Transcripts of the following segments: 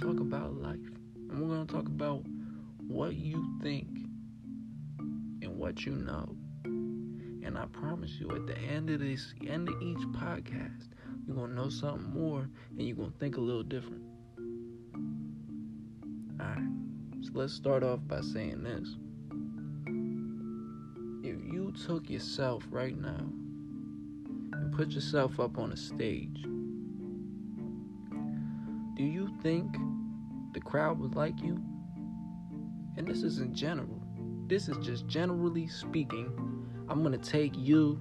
talk about life. And we're gonna talk about what you think and what you know. And I promise you, at the end of this, end of each podcast, you're gonna know something more and you're gonna think a little different. Alright, so let's start off by saying this. If you took yourself right now and put yourself up on a stage, do you think the crowd would like you? And this is in general. This is just generally speaking. I'm gonna take you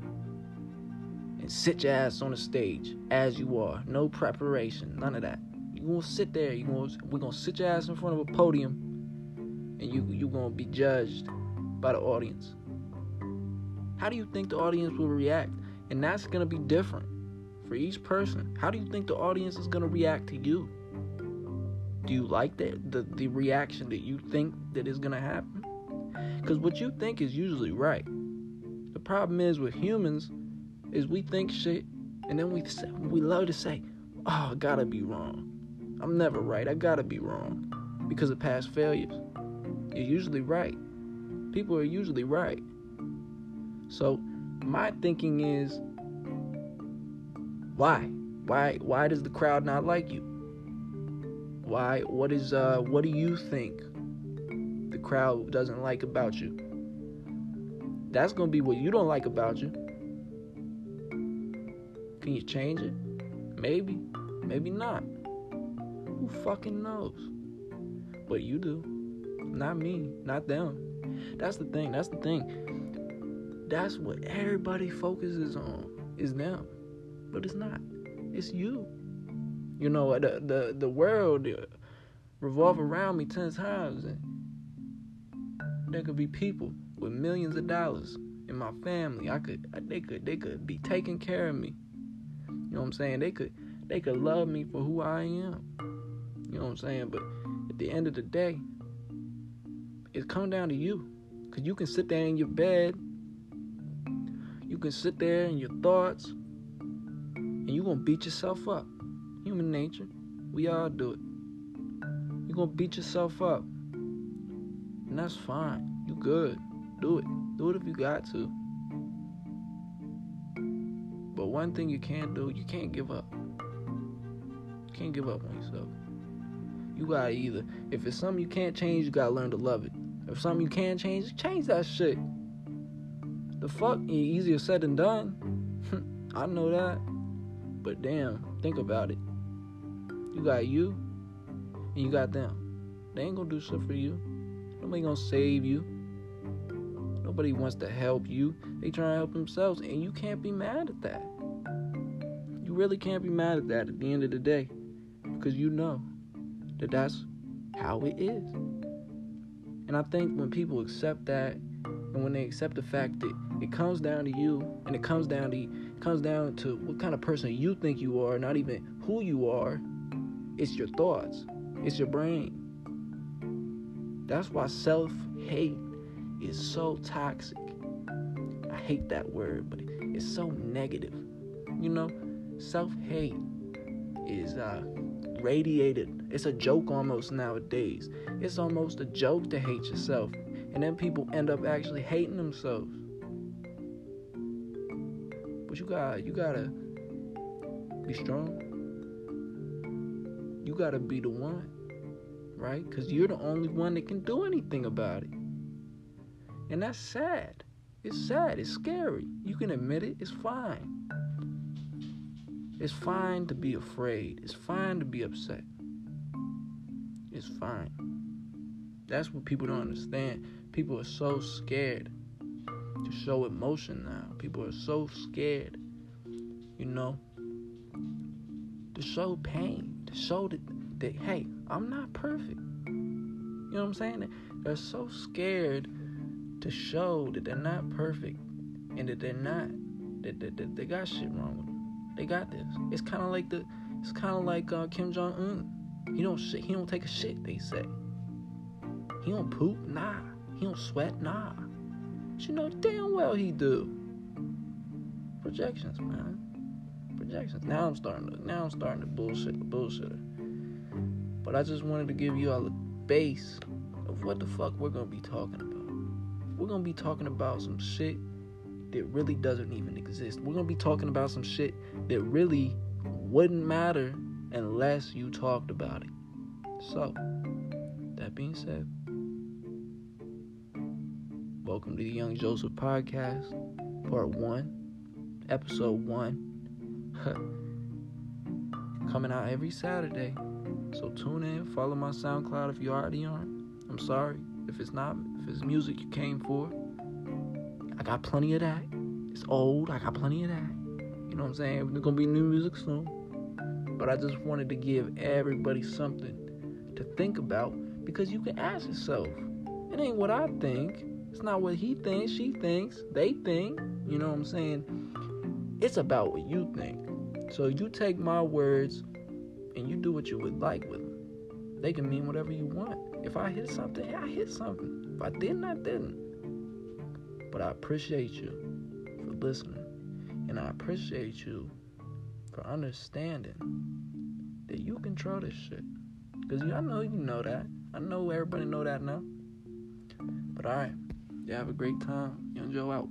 and sit your ass on the stage as you are. No preparation, none of that. You gonna sit there. You gonna we're gonna sit your ass in front of a podium, and you you gonna be judged by the audience. How do you think the audience will react? And that's gonna be different for each person. How do you think the audience is gonna react to you? Do you like that the, the reaction that you think that is gonna happen? Because what you think is usually right. The problem is with humans is we think shit and then we we love to say, "Oh, I gotta be wrong. I'm never right. I gotta be wrong because of past failures." You're usually right. People are usually right. So my thinking is, why? Why? Why does the crowd not like you? Why? What is? Uh, what do you think the crowd doesn't like about you? That's gonna be what you don't like about you. Can you change it? Maybe, maybe not. Who fucking knows? But you do. Not me, not them. That's the thing. That's the thing. That's what everybody focuses on is them. But it's not. It's you. You know, the the the world revolve around me ten times and there could be people with millions of dollars in my family. I could they could they could be taking care of me. You know what I'm saying? They could they could love me for who I am. You know what I'm saying? But at the end of the day, it comes down to you. Cause you can sit there in your bed, you can sit there in your thoughts, and you're gonna beat yourself up. Human nature. We all do it. You're gonna beat yourself up. And that's fine. You good. Do it. Do it if you got to. But one thing you can't do, you can't give up. You can't give up on yourself. You gotta either, if it's something you can't change, you gotta learn to love it. If something you can change, change that shit. The fuck, easier said than done. I know that. But damn, think about it. You got you, and you got them. They ain't gonna do shit for you. Nobody gonna save you. Nobody wants to help you. They try to help themselves, and you can't be mad at that. You really can't be mad at that at the end of the day, because you know that that's how it is. And I think when people accept that, and when they accept the fact that it comes down to you, and it comes down to comes down to what kind of person you think you are, not even who you are. It's your thoughts. It's your brain. That's why self-hate is so toxic. I hate that word, but it's so negative. You know, self-hate is uh, radiated. It's a joke almost nowadays. It's almost a joke to hate yourself. And then people end up actually hating themselves. But you got you gotta be strong. You gotta be the one, right? Cause you're the only one that can do anything about it. And that's sad. It's sad. It's scary. You can admit it. It's fine. It's fine to be afraid. It's fine to be upset. It's fine. That's what people don't understand. People are so scared to show emotion now. People are so scared, you know, to show pain, to show that, that hey, I'm not perfect. You know what I'm saying? They're so scared to show that they're not perfect and that they're not that, that, that they got shit wrong with them. They got this. It's kind of like the it's kind of like uh, Kim Jong Un. He don't shit. He don't take a shit. They say. He don't poop. Nah. He don't sweat. Nah. But you know damn well he do. Projections, man. Projections. Now I'm starting to now I'm starting to bullshit the bullshitter. But I just wanted to give you all the base of what the fuck we're gonna be talking about. We're gonna be talking about some shit that really doesn't even exist. We're gonna be talking about some shit that really wouldn't matter unless you talked about it. So, that being said, welcome to the Young Joseph Podcast, Part 1, Episode 1. Coming out every Saturday. So tune in, follow my SoundCloud if you already aren't. I'm sorry if it's not, if it's music you came for. I got plenty of that. It's old, I got plenty of that. You know what I'm saying? There's gonna be new music soon. But I just wanted to give everybody something to think about because you can ask yourself. It ain't what I think. It's not what he thinks, she thinks, they think. You know what I'm saying? It's about what you think. So you take my words and you do what you would like with them. They can mean whatever you want. If I hit something, I hit something. If I didn't, I didn't. But I appreciate you for listening. And I appreciate you for understanding that you control this shit. Because I know you know that. I know everybody know that now. But alright. You have a great time. Young Joe out.